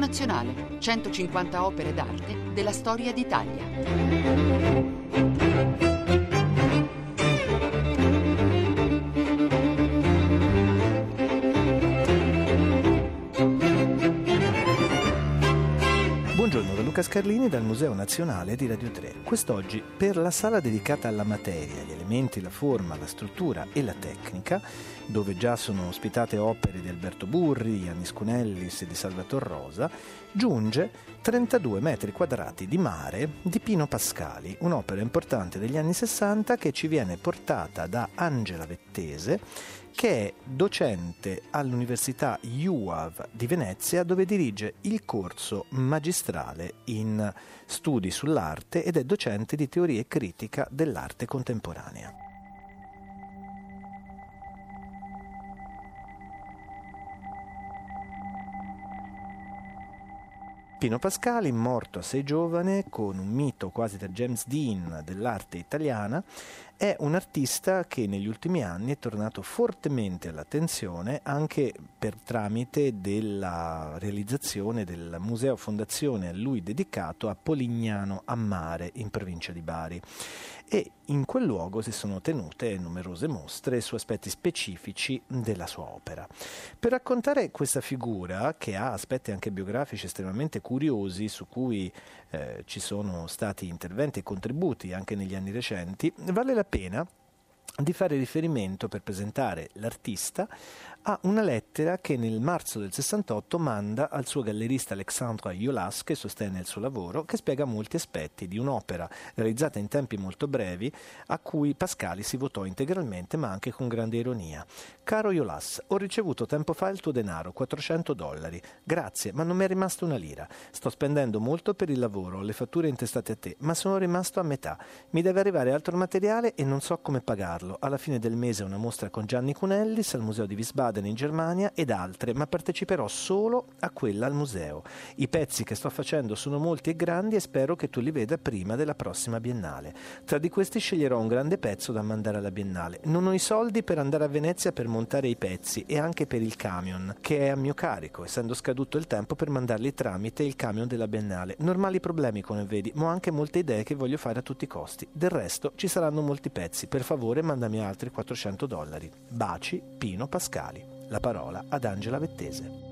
Nazionale, 150 opere d'arte della storia d'Italia. Luca Scarlini dal Museo Nazionale di Radio 3. Quest'oggi, per la sala dedicata alla materia, gli elementi, la forma, la struttura e la tecnica, dove già sono ospitate opere di Alberto Burri, Yannis Cunellis e di Salvator Rosa, giunge 32 metri quadrati di mare di Pino Pascali, un'opera importante degli anni 60 che ci viene portata da Angela Vettese che è docente all'Università UAV di Venezia dove dirige il corso magistrale in studi sull'arte ed è docente di teoria e critica dell'arte contemporanea. Pino Pascali, morto assai giovane, con un mito quasi da James Dean dell'arte italiana, è un artista che negli ultimi anni è tornato fortemente all'attenzione anche per tramite della realizzazione del museo fondazione a lui dedicato a Polignano a Mare in provincia di Bari e in quel luogo si sono tenute numerose mostre su aspetti specifici della sua opera. Per raccontare questa figura, che ha aspetti anche biografici estremamente curiosi, su cui eh, ci sono stati interventi e contributi anche negli anni recenti, vale la pena di fare riferimento per presentare l'artista a una lettera che nel marzo del 68 manda al suo gallerista Alexandre Iolas che sostiene il suo lavoro, che spiega molti aspetti di un'opera realizzata in tempi molto brevi a cui Pascali si votò integralmente ma anche con grande ironia. Caro Iolas, ho ricevuto tempo fa il tuo denaro, 400 dollari. Grazie, ma non mi è rimasto una lira. Sto spendendo molto per il lavoro, le fatture intestate a te, ma sono rimasto a metà. Mi deve arrivare altro materiale e non so come pagarlo. Alla fine del mese una mostra con Gianni Cunellis al Museo di Wiesbaden Baden in Germania ed altre, ma parteciperò solo a quella al museo. I pezzi che sto facendo sono molti e grandi e spero che tu li veda prima della prossima biennale. Tra di questi sceglierò un grande pezzo da mandare alla biennale. Non ho i soldi per andare a Venezia per montare i pezzi e anche per il camion, che è a mio carico, essendo scaduto il tempo per mandarli tramite il camion della biennale. Normali problemi, come vedi, ma ho anche molte idee che voglio fare a tutti i costi. Del resto ci saranno molti pezzi. Per favore mandami altri 400 dollari. Baci, Pino Pascali la parola ad Angela Vettese.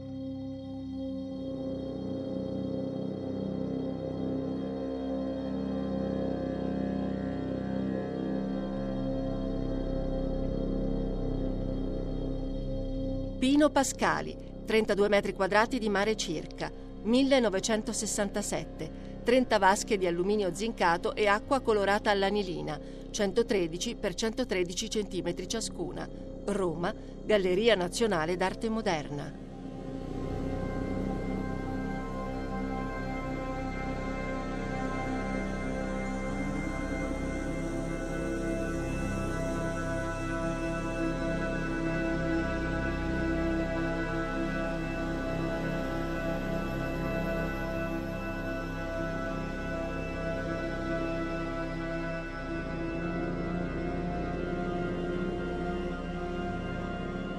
Pino Pascali, 32 metri quadrati di mare circa, 1967, 30 vasche di alluminio zincato e acqua colorata all'anilina, 113 x 113 cm ciascuna, Roma, Galleria Nazionale d'Arte Moderna.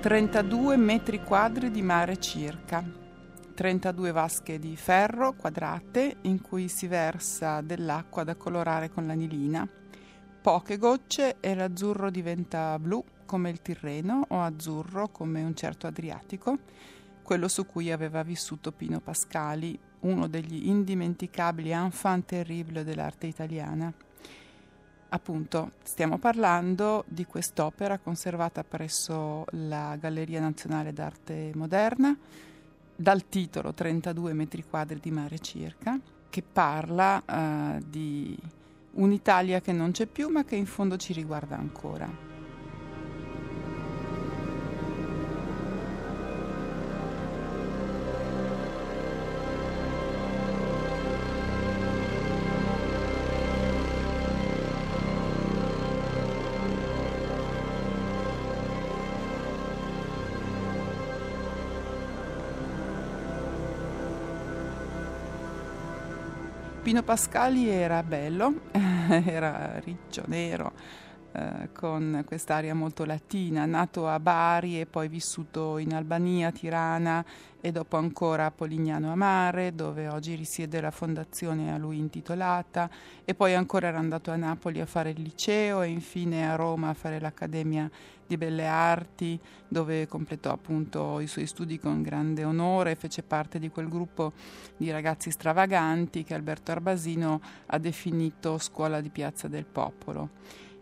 32 metri quadri di mare circa, 32 vasche di ferro quadrate in cui si versa dell'acqua da colorare con l'anilina, poche gocce e l'azzurro diventa blu come il Tirreno o azzurro come un certo Adriatico, quello su cui aveva vissuto Pino Pascali, uno degli indimenticabili enfant terrible dell'arte italiana. Appunto, stiamo parlando di quest'opera conservata presso la Galleria Nazionale d'Arte Moderna, dal titolo 32 metri quadri di mare circa, che parla uh, di un'Italia che non c'è più ma che in fondo ci riguarda ancora. Pino Pascali era bello, era riccio, nero, eh, con quest'aria molto latina, nato a Bari e poi vissuto in Albania, Tirana e dopo ancora a Polignano a Mare, dove oggi risiede la fondazione a lui intitolata, e poi ancora era andato a Napoli a fare il liceo e infine a Roma a fare l'Accademia di Belle Arti, dove completò appunto i suoi studi con grande onore e fece parte di quel gruppo di ragazzi stravaganti che Alberto Arbasino ha definito scuola di Piazza del Popolo.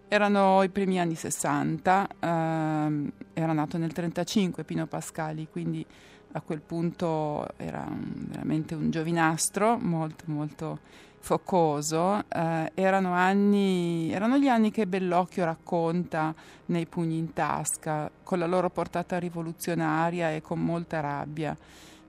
Erano i primi anni 60, ehm, era nato nel 1935 Pino Pascali, quindi a quel punto era un, veramente un giovinastro molto molto focoso. Eh, erano, anni, erano gli anni che Bellocchio racconta nei pugni in tasca, con la loro portata rivoluzionaria e con molta rabbia.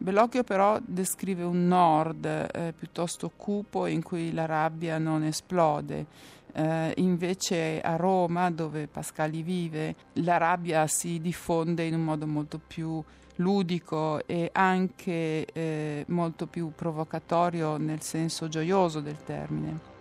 Bellocchio però descrive un nord eh, piuttosto cupo in cui la rabbia non esplode. Uh, invece a Roma, dove Pascali vive, la rabbia si diffonde in un modo molto più ludico e anche eh, molto più provocatorio nel senso gioioso del termine.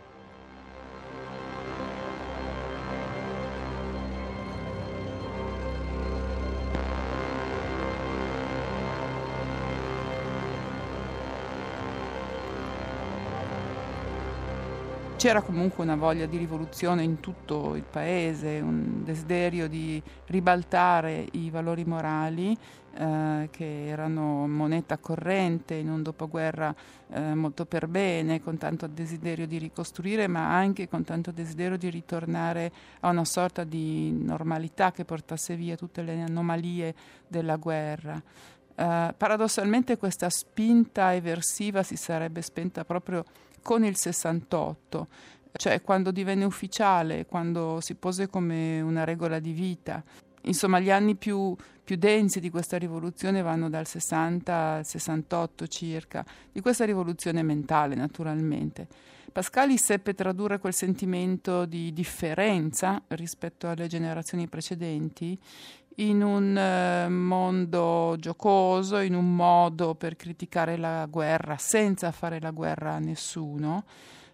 C'era comunque una voglia di rivoluzione in tutto il paese, un desiderio di ribaltare i valori morali eh, che erano moneta corrente in un dopoguerra eh, molto per bene, con tanto desiderio di ricostruire, ma anche con tanto desiderio di ritornare a una sorta di normalità che portasse via tutte le anomalie della guerra. Uh, paradossalmente questa spinta eversiva si sarebbe spenta proprio con il 68, cioè quando divenne ufficiale, quando si pose come una regola di vita. Insomma, gli anni più, più densi di questa rivoluzione vanno dal 60 al 68 circa, di questa rivoluzione mentale naturalmente. Pascali seppe tradurre quel sentimento di differenza rispetto alle generazioni precedenti in un uh, mondo giocoso, in un modo per criticare la guerra senza fare la guerra a nessuno,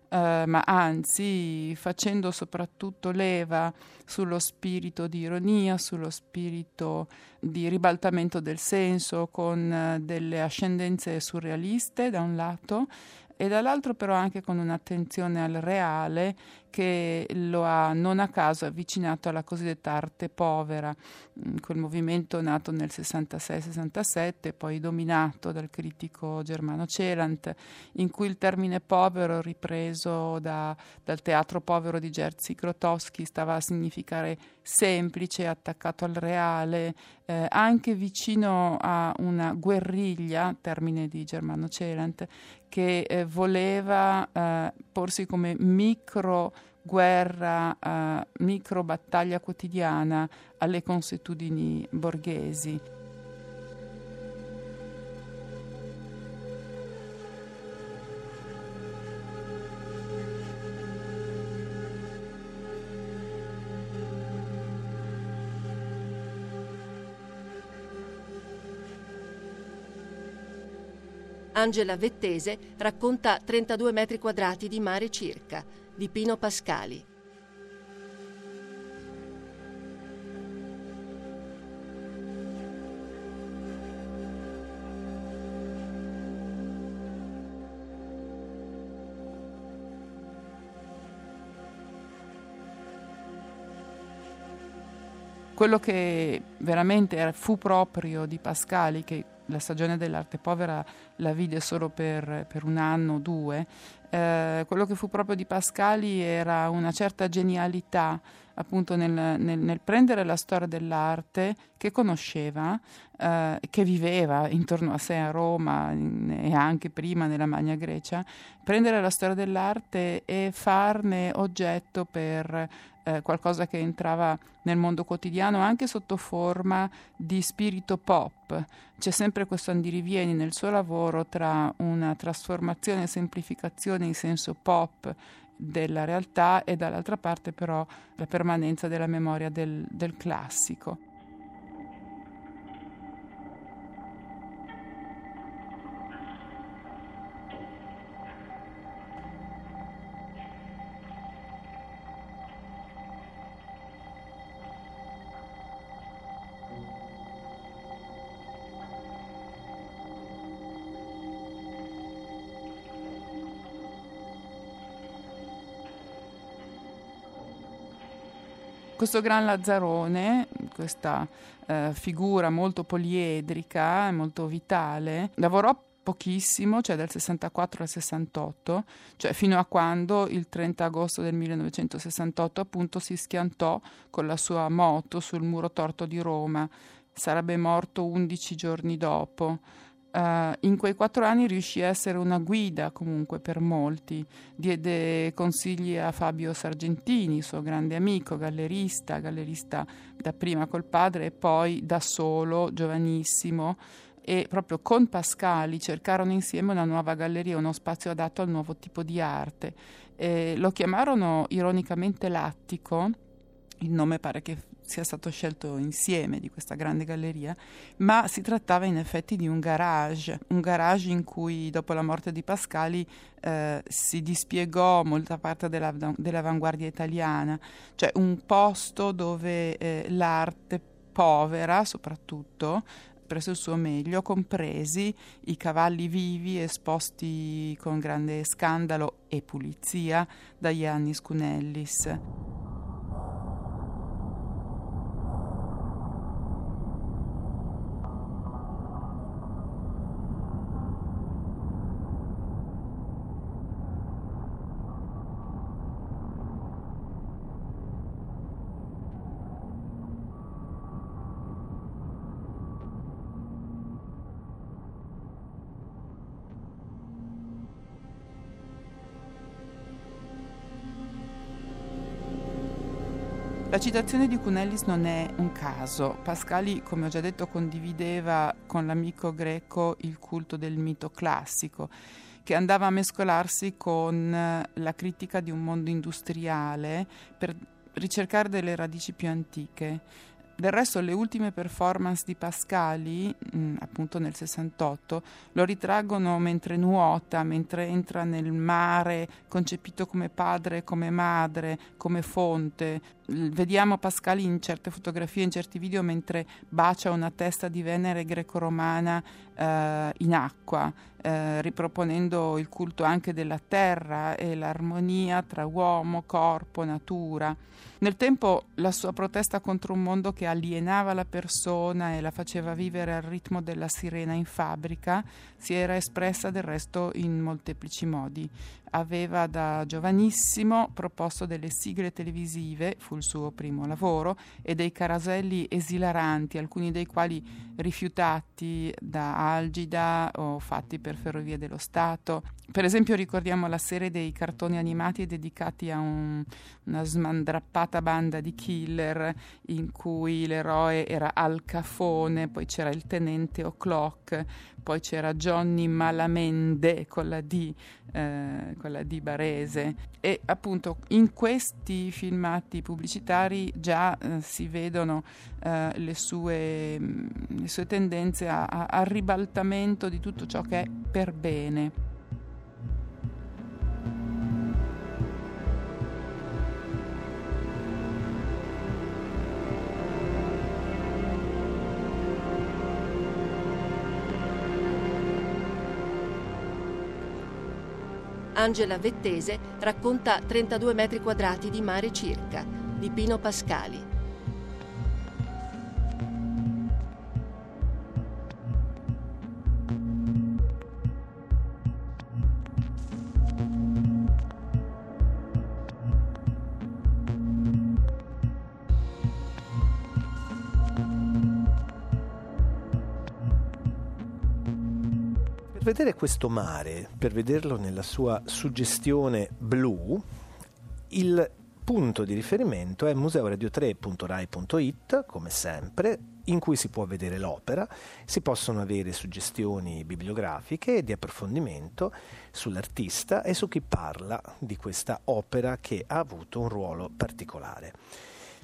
uh, ma anzi facendo soprattutto leva sullo spirito di ironia, sullo spirito di ribaltamento del senso con uh, delle ascendenze surrealiste da un lato e dall'altro però anche con un'attenzione al reale che lo ha non a caso avvicinato alla cosiddetta arte povera, mm, quel movimento nato nel 66-67, poi dominato dal critico Germano Celant, in cui il termine povero ripreso da, dal teatro povero di Jerzy Grotowski stava a significare semplice, attaccato al reale, eh, anche vicino a una guerriglia, termine di Germano Celant, che eh, voleva eh, porsi come micro guerra, uh, micro battaglia quotidiana alle consuetudini borghesi. Angela Vettese racconta 32 metri quadrati di mare circa, di Pino Pascali. Quello che veramente fu proprio di Pascali, che la stagione dell'arte povera la vide solo per, per un anno o due, eh, quello che fu proprio di Pascali era una certa genialità appunto nel, nel, nel prendere la storia dell'arte che conosceva, eh, che viveva intorno a sé a Roma in, e anche prima nella Magna Grecia, prendere la storia dell'arte e farne oggetto per eh, qualcosa che entrava nel mondo quotidiano anche sotto forma di spirito pop. C'è sempre questo andirivieni nel suo lavoro tra una trasformazione e semplificazione in senso pop della realtà e dall'altra parte però la permanenza della memoria del, del classico. Questo gran Lazzarone, questa eh, figura molto poliedrica, molto vitale, lavorò pochissimo, cioè dal 64 al 68, cioè fino a quando il 30 agosto del 1968 appunto si schiantò con la sua moto sul muro torto di Roma. Sarebbe morto 11 giorni dopo. Uh, in quei quattro anni riuscì a essere una guida comunque per molti, diede consigli a Fabio Sargentini, suo grande amico, gallerista, gallerista dapprima col padre e poi da solo, giovanissimo, e proprio con Pascali cercarono insieme una nuova galleria, uno spazio adatto al nuovo tipo di arte. E lo chiamarono ironicamente Lattico, il nome pare che sia stato scelto insieme di questa grande galleria, ma si trattava in effetti di un garage, un garage in cui dopo la morte di Pascali eh, si dispiegò molta parte della, dell'avanguardia italiana, cioè un posto dove eh, l'arte povera soprattutto preso il suo meglio, compresi i cavalli vivi esposti con grande scandalo e pulizia da Iannis Cunellis. La citazione di Cunellis non è un caso. Pascali, come ho già detto, condivideva con l'amico greco il culto del mito classico, che andava a mescolarsi con la critica di un mondo industriale per ricercare delle radici più antiche. Del resto le ultime performance di Pascali, mh, mm, appunto nel 68, lo ritraggono mentre nuota, mentre entra nel mare, concepito come padre, come madre, come fonte. Vediamo Pascali in certe fotografie, in certi video, mentre bacia una testa di Venere greco-romana eh, in acqua, eh, riproponendo il culto anche della terra e l'armonia tra uomo, corpo, natura. Nel tempo la sua protesta contro un mondo che alienava la persona e la faceva vivere al ritmo della sirena in fabbrica si era espressa del resto in molteplici modi aveva da giovanissimo proposto delle sigle televisive, fu il suo primo lavoro, e dei caraselli esilaranti, alcuni dei quali rifiutati da Algida o fatti per Ferrovie dello Stato. Per esempio ricordiamo la serie dei cartoni animati dedicati a un, una smandrappata banda di killer in cui l'eroe era Al Cafone, poi c'era il tenente O'Clock, poi c'era Johnny Malamende con la D, eh, con la D barese e appunto in questi filmati pubblicitari già eh, si vedono eh, le, sue, le, sue, tendenze al ribaltamento di tutto ciò che è per bene. Angela Vettese racconta 32 metri quadrati di mare circa, di Pino Pascali. Vedere questo mare, per vederlo nella sua suggestione blu, il punto di riferimento è museoradio3.rai.it, come sempre, in cui si può vedere l'opera, si possono avere suggestioni bibliografiche e di approfondimento sull'artista e su chi parla di questa opera che ha avuto un ruolo particolare.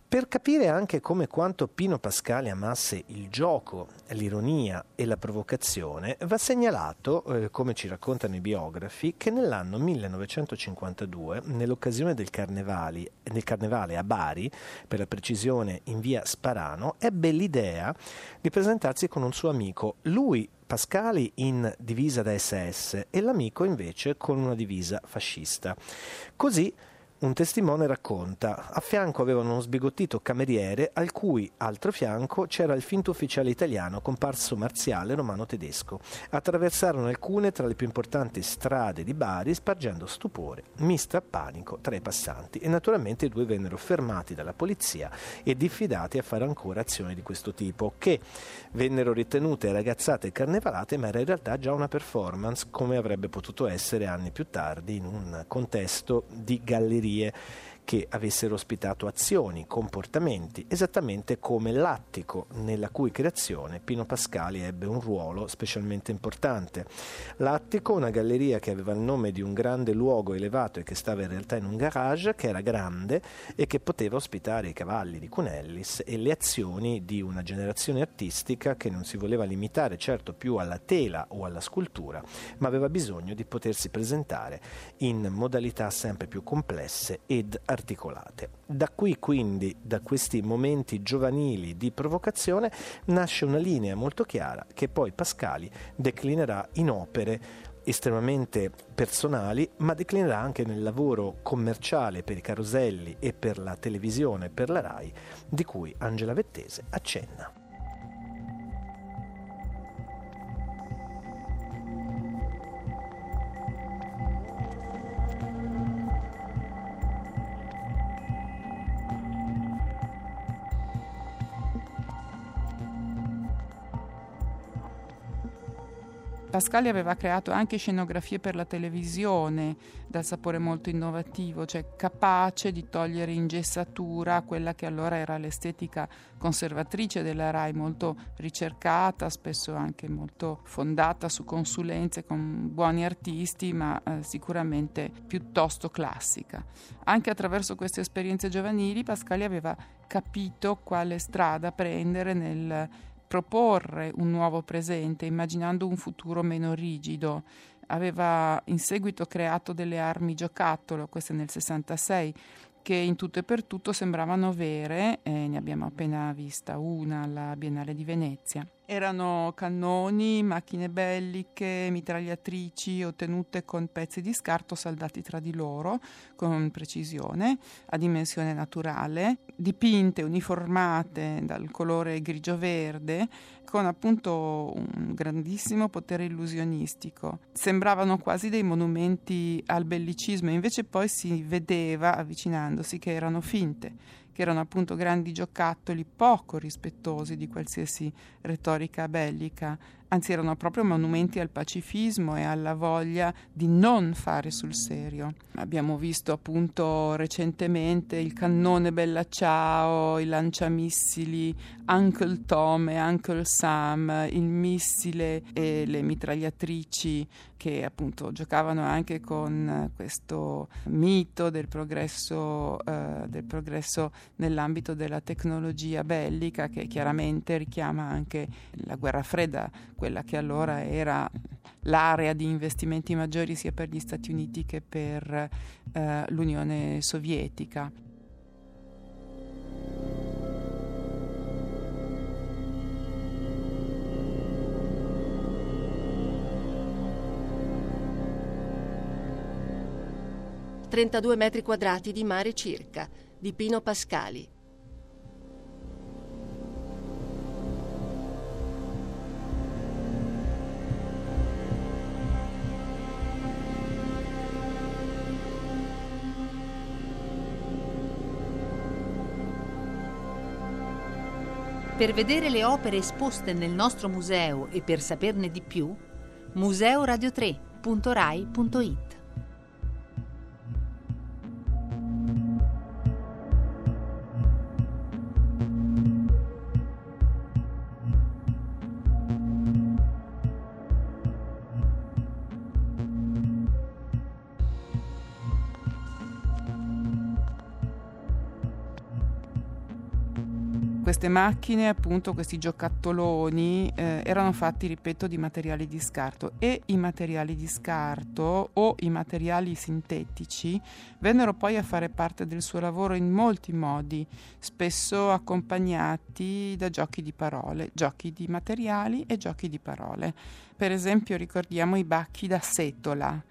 Per capire anche come quanto Pino Pascali amasse il gioco, l'ironia e la provocazione, va segnalato, eh, come ci raccontano i biografi, che nell'anno 1952, nell'occasione del, del Carnevale a Bari, per la precisione in via Sparano, ebbe l'idea di presentarsi con un suo amico, lui Pascali in divisa da SS e l'amico invece con una divisa fascista. Così Un testimone racconta: a fianco avevano uno sbigottito cameriere, al cui altro fianco c'era il finto ufficiale italiano comparso marziale romano-tedesco. Attraversarono alcune tra le più importanti strade di Bari, spargendo stupore, mista panico tra i passanti. E naturalmente i due vennero fermati dalla polizia e diffidati a fare ancora azioni di questo tipo, che vennero ritenute ragazzate e carnevalate, ma era in realtà già una performance, come avrebbe potuto essere anni più tardi in un contesto di galleria de che avessero ospitato azioni, comportamenti, esattamente come l'attico, nella cui creazione Pino Pascali ebbe un ruolo specialmente importante. L'attico, una galleria che aveva il nome di un grande luogo elevato e che stava in realtà in un garage, che era grande e che poteva ospitare i cavalli di Cunellis e le azioni di una generazione artistica che non si voleva limitare certo più alla tela o alla scultura, ma aveva bisogno di potersi presentare in modalità sempre più complesse ed artistiche articolate. Da qui quindi, da questi momenti giovanili di provocazione, nasce una linea molto chiara che poi Pascali declinerà in opere estremamente personali, ma declinerà anche nel lavoro commerciale per i caroselli e per la televisione per la RAI, di cui Angela Vettese accenna. Pascali aveva creato anche scenografie per la televisione dal sapore molto innovativo, cioè capace di togliere ingessatura quella che allora era l'estetica conservatrice della RAI, molto ricercata, spesso anche molto fondata su consulenze con buoni artisti, ma eh, sicuramente piuttosto classica. Anche attraverso queste esperienze giovanili Pascali aveva capito quale strada prendere nel proporre un nuovo presente, immaginando un futuro meno rigido. Aveva in seguito creato delle armi giocattolo, queste nel 66, che in tutto e per tutto sembravano vere, e ne abbiamo appena vista una alla Biennale di Venezia. Erano cannoni, macchine belliche, mitragliatrici ottenute con pezzi di scarto saldati tra di loro con precisione, a dimensione naturale, dipinte, uniformate dal colore grigio-verde, con appunto un grandissimo potere illusionistico. Sembravano quasi dei monumenti al bellicismo, invece poi si vedeva avvicinandosi che erano finte che erano appunto grandi giocattoli poco rispettosi di qualsiasi retorica bellica, anzi erano proprio monumenti al pacifismo e alla voglia di non fare sul serio. Abbiamo visto appunto recentemente il cannone Bella Ciao, i lanciamissili Uncle Tom e Uncle Sam, il missile e le mitragliatrici che appunto giocavano anche con questo mito del progresso, eh, del progresso nell'ambito della tecnologia bellica che chiaramente richiama anche la guerra fredda quella che allora era l'area di investimenti maggiori sia per gli Stati Uniti che per eh, l'Unione Sovietica. Trentadue metri quadrati di mare circa, di Pino Pascali, Per vedere le opere esposte nel nostro museo e per saperne di più, museoradio3.rai.it queste macchine, appunto questi giocattoloni, eh, erano fatti, ripeto, di materiali di scarto e i materiali di scarto o i materiali sintetici vennero poi a fare parte del suo lavoro in molti modi, spesso accompagnati da giochi di parole, giochi di materiali e giochi di parole. Per esempio ricordiamo i bacchi da setola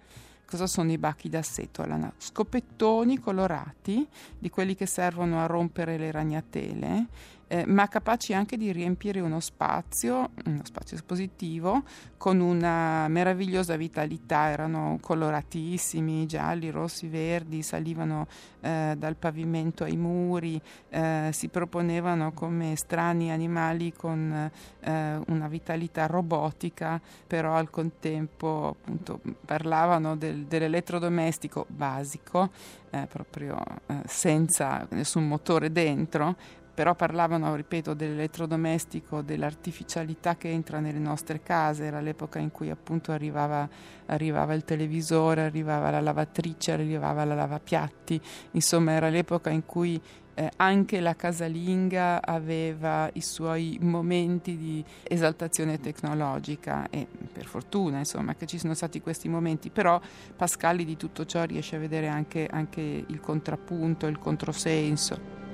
Cosa sono i bacchi da setola? Scopettoni colorati, di quelli che servono a rompere le ragnatele eh, ma capaci anche di riempire uno spazio, uno spazio espositivo, con una meravigliosa vitalità. Erano coloratissimi, gialli, rossi, verdi, salivano eh, dal pavimento ai muri, eh, si proponevano come strani animali con eh, una vitalità robotica, però al contempo appunto parlavano del, dell'elettrodomestico basico, eh, proprio eh, senza nessun motore dentro, però parlavano, ripeto, dell'elettrodomestico, dell'artificialità che entra nelle nostre case, era l'epoca in cui appunto arrivava, arrivava il televisore, arrivava la lavatrice, arrivava la lavapiatti, insomma era l'epoca in cui eh, anche la casalinga aveva i suoi momenti di esaltazione tecnologica. E per fortuna insomma che ci sono stati questi momenti, però Pascali di tutto ciò riesce a vedere anche, anche il contrappunto, il controsenso.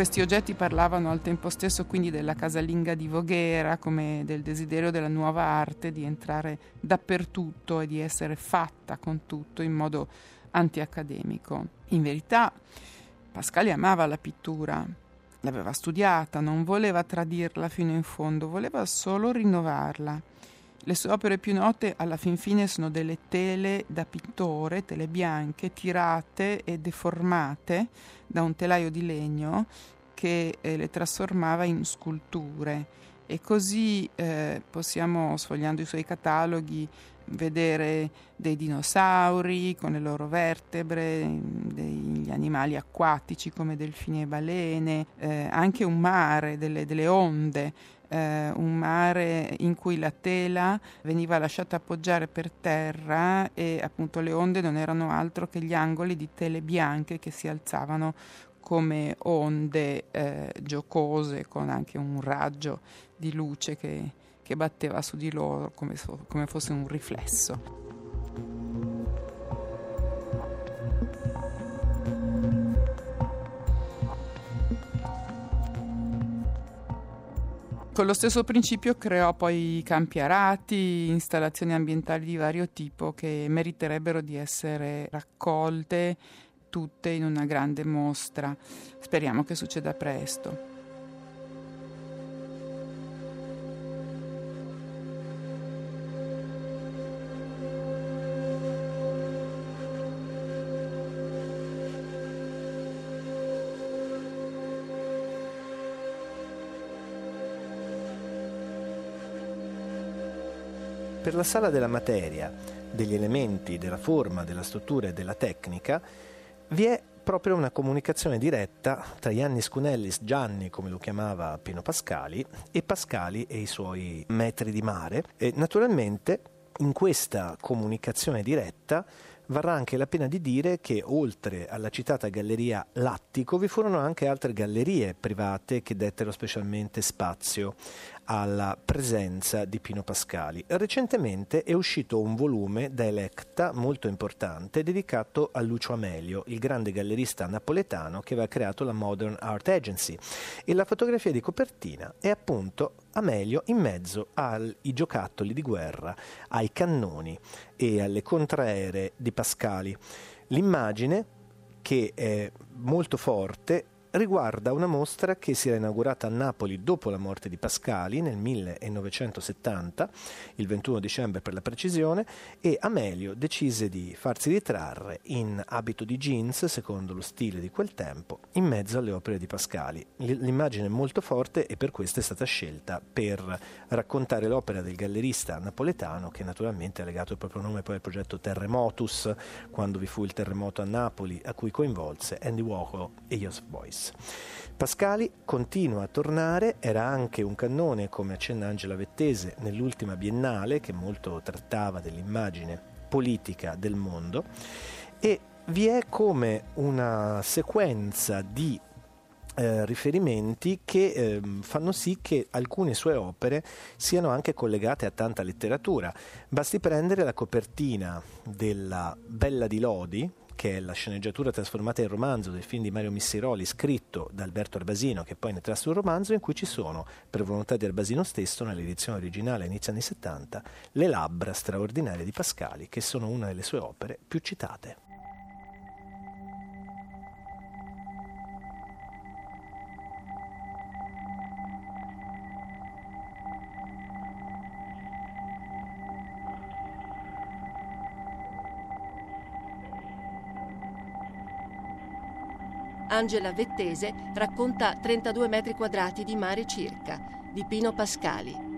Questi oggetti parlavano al tempo stesso quindi della casalinga di Voghera, come del desiderio della nuova arte di entrare dappertutto e di essere fatta con tutto in modo antiaccademico. In verità Pascali amava la pittura, l'aveva studiata, non voleva tradirla fino in fondo, voleva solo rinnovarla. Le sue opere più note alla fin fine sono delle tele da pittore, tele bianche, tirate e deformate da un telaio di legno che eh, le trasformava in sculture. E così eh, possiamo, sfogliando i suoi cataloghi, vedere dei dinosauri con le loro vertebre, degli animali acquatici come delfini e balene, eh, anche un mare, delle, delle onde eh, un mare in cui la tela veniva lasciata appoggiare per terra e appunto le onde non erano altro che gli angoli di tele bianche che si alzavano come onde eh, giocose con anche un raggio di luce che, che batteva su di loro come, come fosse un riflesso. Con lo stesso principio creò poi campi arati, installazioni ambientali di vario tipo che meriterebbero di essere raccolte tutte in una grande mostra. Speriamo che succeda presto. Per la sala della materia, degli elementi, della forma, della struttura e della tecnica, vi è proprio una comunicazione diretta tra Gianni Scunellis, Gianni come lo chiamava Pino Pascali, e Pascali e i suoi metri di mare. E naturalmente in questa comunicazione diretta varrà anche la pena di dire che oltre alla citata galleria Lattico vi furono anche altre gallerie private che dettero specialmente spazio alla presenza di Pino Pascali. Recentemente è uscito un volume da Electa molto importante dedicato a Lucio Amelio, il grande gallerista napoletano che aveva creato la Modern Art Agency e la fotografia di copertina è appunto Amelio in mezzo ai giocattoli di guerra, ai cannoni e alle contraeree di Pascali. L'immagine che è molto forte riguarda una mostra che si era inaugurata a Napoli dopo la morte di Pascali nel 1970, il 21 dicembre per la precisione, e Amelio decise di farsi ritrarre in abito di jeans, secondo lo stile di quel tempo, in mezzo alle opere di Pascali. L'immagine è molto forte e per questo è stata scelta per raccontare l'opera del gallerista napoletano, che naturalmente ha legato il proprio nome poi al progetto Terremotus, quando vi fu il terremoto a Napoli, a cui coinvolse Andy Warhol e Joseph Beuys. Pascali continua a tornare, era anche un cannone, come accenna Angela Vettese, nell'ultima biennale che molto trattava dell'immagine politica del mondo e vi è come una sequenza di eh, riferimenti che eh, fanno sì che alcune sue opere siano anche collegate a tanta letteratura. Basti prendere la copertina della Bella di Lodi, che è la sceneggiatura trasformata in romanzo del film di Mario Missiroli scritto da Alberto Arbasino che poi ne trasse un romanzo in cui ci sono, per volontà di Arbasino stesso, nell'edizione originale inizio anni 70, le labbra straordinarie di Pascali che sono una delle sue opere più citate. Angela Vettese racconta 32 metri quadrati di mare circa, di Pino Pascali.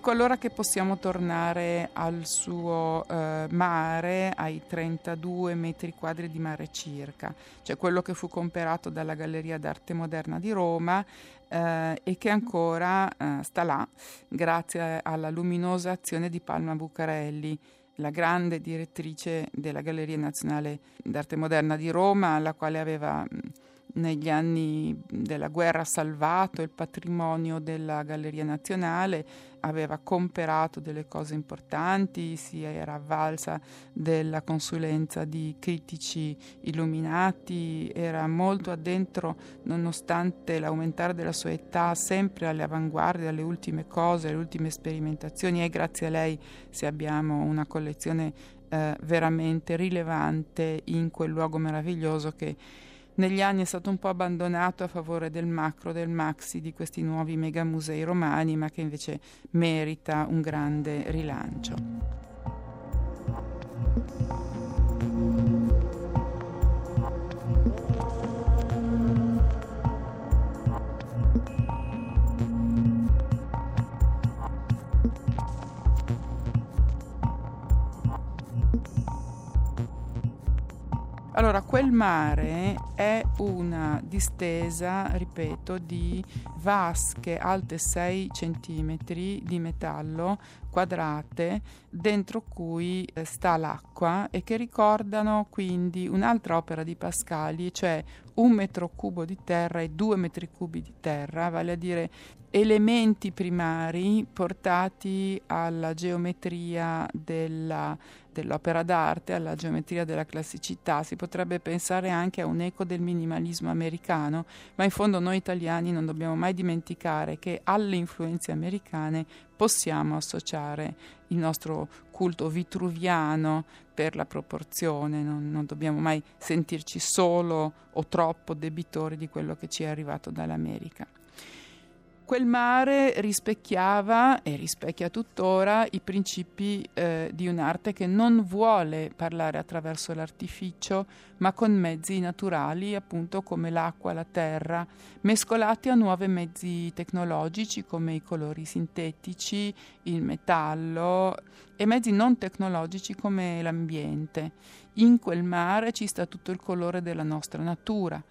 Ecco allora che possiamo tornare al suo eh, mare, ai 32 metri quadri di mare circa, cioè quello che fu comperato dalla Galleria d'Arte Moderna di Roma eh, e che ancora eh, sta là grazie alla luminosa azione di Palma Bucarelli la grande direttrice della Galleria Nazionale d'Arte Moderna di Roma, la quale aveva negli anni della guerra salvato il patrimonio della Galleria Nazionale, aveva comperato delle cose importanti, si era avvalsa della consulenza di critici illuminati, era molto addentro nonostante l'aumentare della sua età, sempre alle avanguardie, alle ultime cose, alle ultime sperimentazioni e grazie a lei se abbiamo una collezione eh, veramente rilevante in quel luogo meraviglioso che negli anni è stato un po' abbandonato a favore del macro, del maxi, di questi nuovi megamusei romani, ma che invece merita un grande rilancio. Allora, quel mare è una distesa, ripeto, di vasche alte 6 cm di metallo quadrate dentro cui eh, sta l'acqua e che ricordano quindi un'altra opera di Pascali, cioè un metro cubo di terra e due metri cubi di terra, vale a dire elementi primari portati alla geometria della, dell'opera d'arte, alla geometria della classicità. Si potrebbe pensare anche a un eco del minimalismo americano, ma in fondo noi italiani non dobbiamo mai dimenticare che alle influenze americane possiamo associare il nostro culto vitruviano per la proporzione, non, non, dobbiamo mai sentirci solo o troppo debitori di quello che ci è arrivato dall'America. Quel mare rispecchiava e rispecchia tuttora i principi eh, di un'arte che non vuole parlare attraverso l'artificio, ma con mezzi naturali, appunto come l'acqua, la terra, mescolati a nuovi mezzi tecnologici come i colori sintetici, il metallo e mezzi non tecnologici come l'ambiente. In quel mare ci sta tutto il colore della nostra natura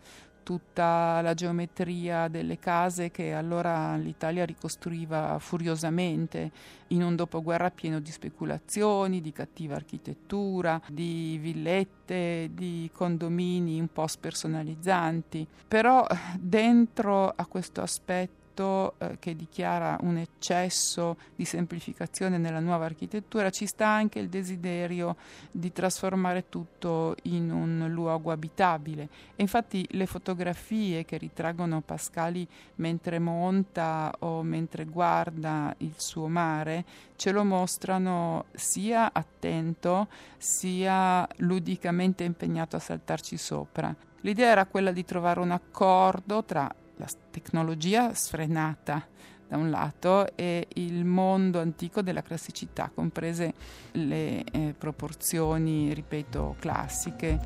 tutta la geometria delle case che allora l'Italia ricostruiva furiosamente in un dopoguerra pieno di speculazioni, di cattiva architettura, di villette, di condomini un po' spersonalizzanti. Però dentro a questo aspetto testo eh, che dichiara un eccesso di semplificazione nella nuova architettura, ci sta anche il desiderio di trasformare tutto in un luogo abitabile. E infatti le fotografie che ritraggono Pascali mentre monta o mentre guarda il suo mare ce lo mostrano sia attento sia ludicamente impegnato a saltarci sopra. L'idea era quella di trovare un accordo tra la tecnologia sfrenata da un lato e il mondo antico della classicità, comprese le eh, proporzioni, ripeto, classiche.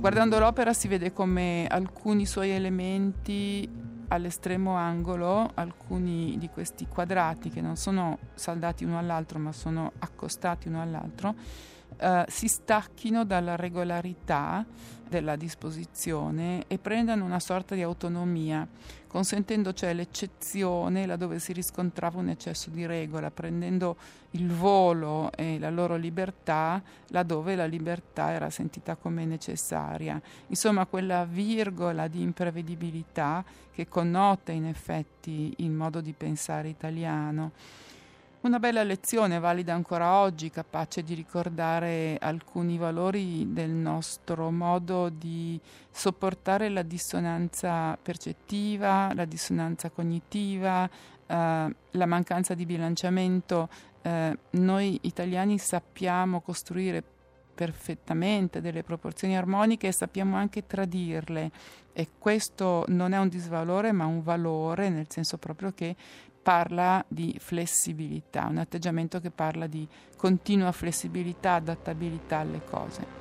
Guardando l'opera si vede come alcuni suoi elementi all'estremo angolo, alcuni di questi quadrati che non sono saldati uno all'altro ma sono accostati uno all'altro, eh, si stacchino dalla regolarità della disposizione e prendano una sorta di autonomia, consentendo cioè l'eccezione laddove si riscontrava un eccesso di regola, prendendo il volo e la loro libertà laddove la libertà era sentita come necessaria. Insomma, quella virgola di imprevedibilità che connota in effetti il modo di pensare italiano. Una bella lezione, valida ancora oggi, capace di ricordare alcuni valori del nostro modo di sopportare la dissonanza percettiva, la dissonanza cognitiva, eh, la mancanza di bilanciamento. Eh, noi italiani sappiamo costruire perfettamente delle proporzioni armoniche e sappiamo anche tradirle e questo non è un disvalore ma un valore nel senso proprio che parla di flessibilità, un atteggiamento che parla di continua flessibilità, adattabilità alle cose.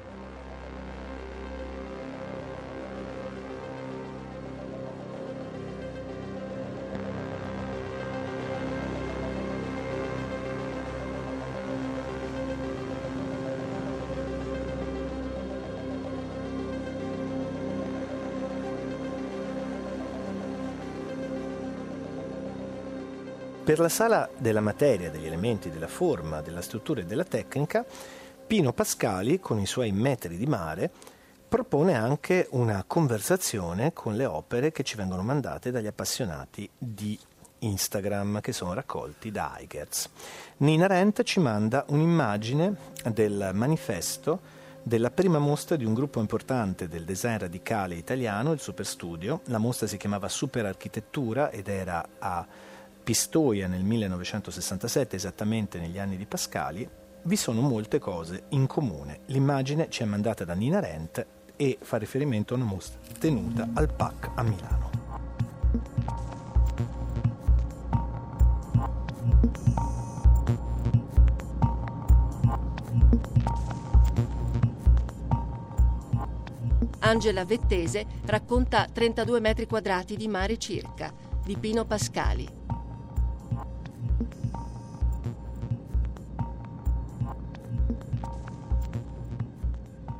Per la sala della materia, degli elementi, della forma, della struttura e della tecnica, Pino Pascali, con i suoi metri di mare, propone anche una conversazione con le opere che ci vengono mandate dagli appassionati di Instagram che sono raccolti da Eigerz. Nina Rent ci manda un'immagine del manifesto della prima mostra di un gruppo importante del design radicale italiano, il Superstudio. La mostra si chiamava Super Architettura ed era a Pistoia nel 1967, esattamente negli anni di Pascali, vi sono molte cose in comune. L'immagine ci è mandata da Nina Rent e fa riferimento a una mostra tenuta al PAC a Milano. Angela Vettese racconta 32 metri quadrati di mare circa, di Pino Pascali.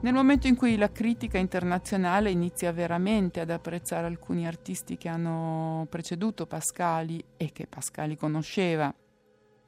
Nel momento in cui la critica internazionale inizia veramente ad apprezzare alcuni artisti che hanno preceduto Pascali e che Pascali conosceva,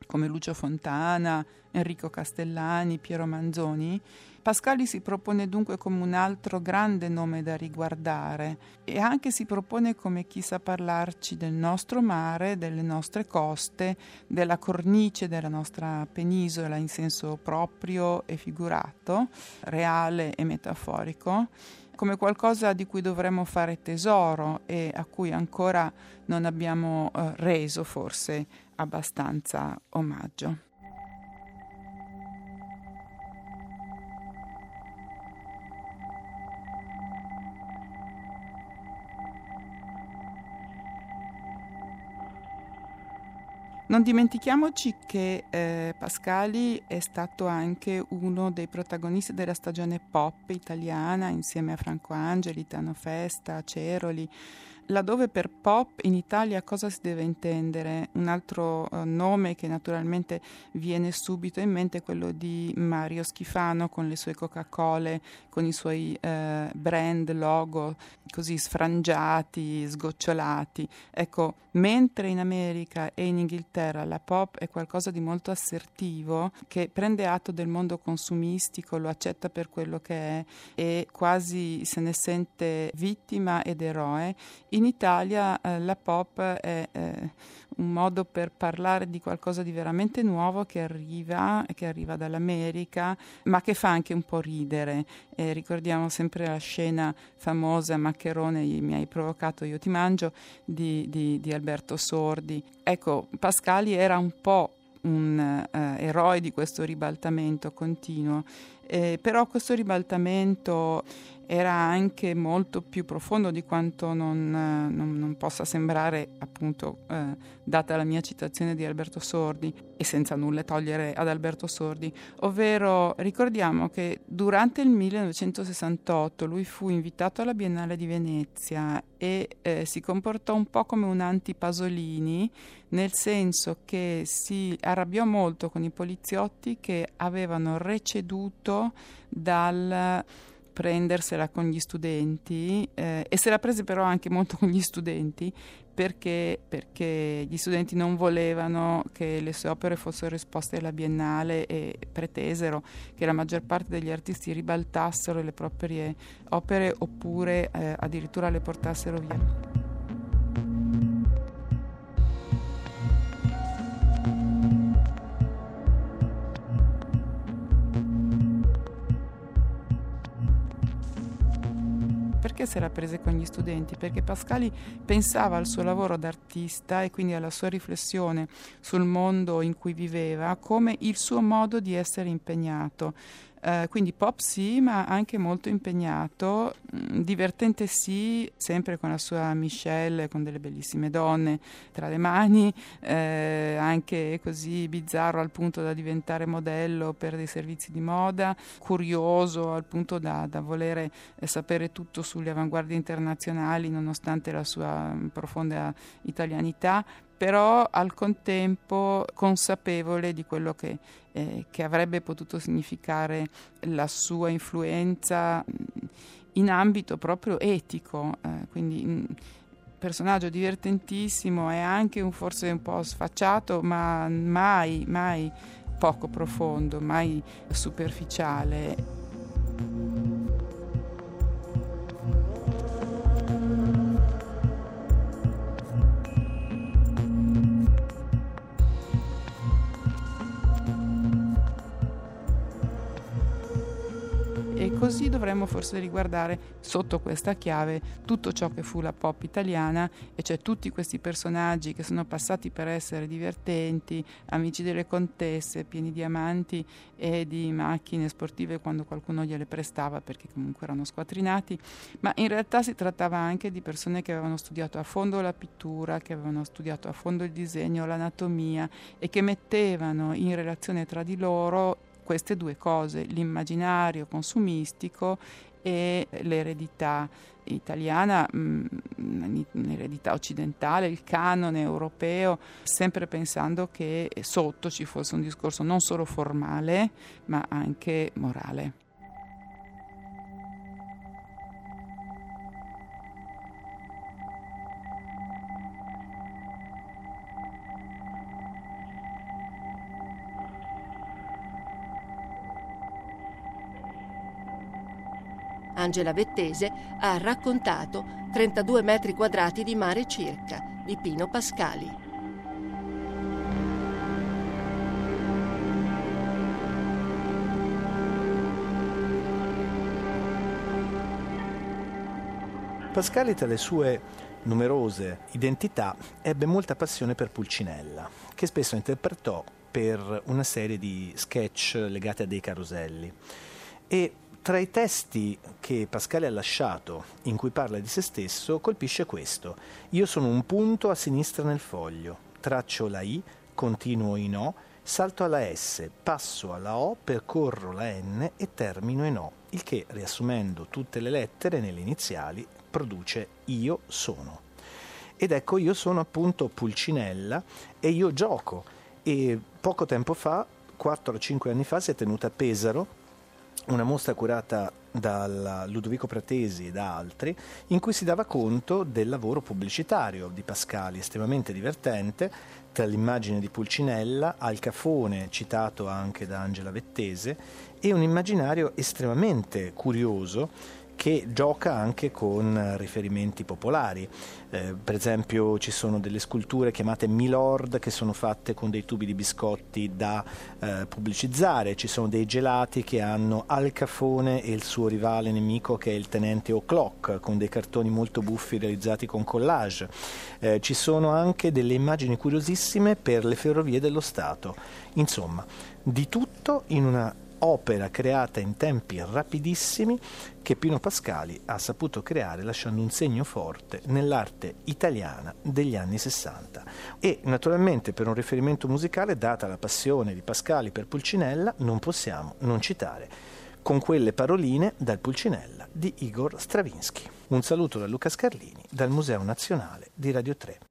come Lucio Fontana, Enrico Castellani, Piero Manzoni, Pascali si propone dunque come un altro grande nome da riguardare e anche si propone come chi sa parlarci del nostro mare, delle nostre coste, della cornice della nostra penisola in senso proprio e figurato, reale e metaforico come qualcosa di cui dovremmo fare tesoro e a cui ancora non abbiamo eh, reso forse abbastanza omaggio. Non dimentichiamoci che eh, Pascali è stato anche uno dei protagonisti della stagione pop italiana insieme a Franco Angeli, Tano Festa, Ceroli laddove per pop in Italia cosa si deve intendere? Un altro uh, nome che naturalmente viene subito in mente è quello di Mario Schifano con le sue Coca-Cola, con i suoi uh, brand, logo così sfrangiati, sgocciolati. Ecco, mentre in America e in Inghilterra la pop è qualcosa di molto assertivo, che prende atto del mondo consumistico, lo accetta per quello che è e quasi se ne sente vittima ed eroe, in Italia eh, la pop è eh, un modo per parlare di qualcosa di veramente nuovo che arriva, che arriva dall'America, ma che fa anche un po' ridere. Eh, ricordiamo sempre la scena famosa, Maccherone mi hai provocato, io ti mangio, di, di, di Alberto Sordi. Ecco, Pascali era un po' un uh, eroe di questo ribaltamento continuo, eh, però questo ribaltamento era anche molto più profondo di quanto non, non, non possa sembrare, appunto, eh, data la mia citazione di Alberto Sordi, e senza nulla togliere ad Alberto Sordi, ovvero ricordiamo che durante il 1968 lui fu invitato alla Biennale di Venezia e eh, si comportò un po' come un anti-Pasolini, nel senso che si arrabbiò molto con i poliziotti che avevano receduto dal prendersela con gli studenti eh, e se la prese però anche molto con gli studenti perché, perché, gli studenti non volevano che le sue opere fossero esposte alla Biennale e pretesero che la maggior parte degli artisti ribaltassero le proprie opere oppure eh, addirittura le portassero via. Perché se la prese con gli studenti? Perché Pascali pensava al suo lavoro d'artista e quindi alla sua riflessione sul mondo in cui viveva come il suo modo di essere impegnato. Uh, quindi pop sì, ma anche molto impegnato, mm, divertente sì, sempre con la sua Michelle, con delle bellissime donne tra le mani, eh, anche così bizzarro al punto da diventare modello per dei servizi di moda, curioso al punto da, da volere eh, sapere tutto sulle avanguardie internazionali nonostante la sua mm, profonda italianità, però al contempo consapevole di quello che, eh, che avrebbe potuto significare la sua influenza in ambito proprio etico, eh, quindi un personaggio divertentissimo e anche un, forse un po' sfacciato, ma mai, mai poco profondo, mai superficiale. Così dovremmo forse riguardare sotto questa chiave tutto ciò che fu la pop italiana e cioè tutti questi personaggi che sono passati per essere divertenti, amici delle contesse, pieni di amanti e di macchine sportive quando qualcuno gliele prestava perché comunque erano squattrinati, ma in realtà si trattava anche di persone che avevano studiato a fondo la pittura, che avevano studiato a fondo il disegno, l'anatomia e che mettevano in relazione tra di loro queste due cose, l'immaginario consumistico e l'eredità italiana, mm, l'eredità occidentale, il canone europeo, sempre pensando che sotto ci fosse un discorso non solo formale ma anche morale. Angela Vettese ha raccontato 32 metri quadrati di mare circa di Pino Pascali. Pascali tra le sue numerose identità ebbe molta passione per Pulcinella, che spesso interpretò per una serie di sketch legati a dei caroselli. E tra i testi che Pascale ha lasciato in cui parla di se stesso colpisce questo. Io sono un punto a sinistra nel foglio, traccio la I, continuo in O, salto alla S, passo alla O, percorro la N e termino in O, il che, riassumendo tutte le lettere nelle iniziali, produce io sono. Ed ecco, io sono appunto Pulcinella e io gioco. E poco tempo fa, 4-5 anni fa, si è tenuta a Pesaro una mostra curata da Ludovico Pratesi e da altri, in cui si dava conto del lavoro pubblicitario di Pascali, estremamente divertente, tra l'immagine di Pulcinella, al cafone citato anche da Angela Vettese, e un immaginario estremamente curioso che gioca anche con riferimenti popolari. Eh, per esempio ci sono delle sculture chiamate Milord che sono fatte con dei tubi di biscotti da eh, pubblicizzare, ci sono dei gelati che hanno Al Cafone e il suo rivale nemico che è il tenente O'Clock con dei cartoni molto buffi realizzati con collage. Eh, ci sono anche delle immagini curiosissime per le ferrovie dello Stato. Insomma, di tutto in una opera creata in tempi rapidissimi che Pino Pascali ha saputo creare lasciando un segno forte nell'arte italiana degli anni 60. E naturalmente per un riferimento musicale, data la passione di Pascali per Pulcinella, non possiamo non citare con quelle paroline dal Pulcinella di Igor Stravinsky. Un saluto da Luca Scarlini dal Museo Nazionale di Radio 3.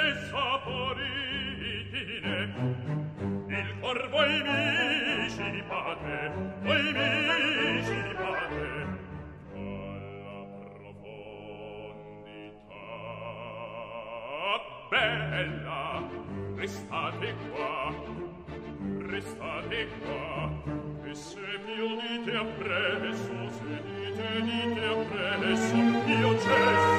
il cor voi mi scippate voi mi scippate alla profondità. Bella restate qua restate qua. E se mi unite appresso, se dite dite appresso, io cesso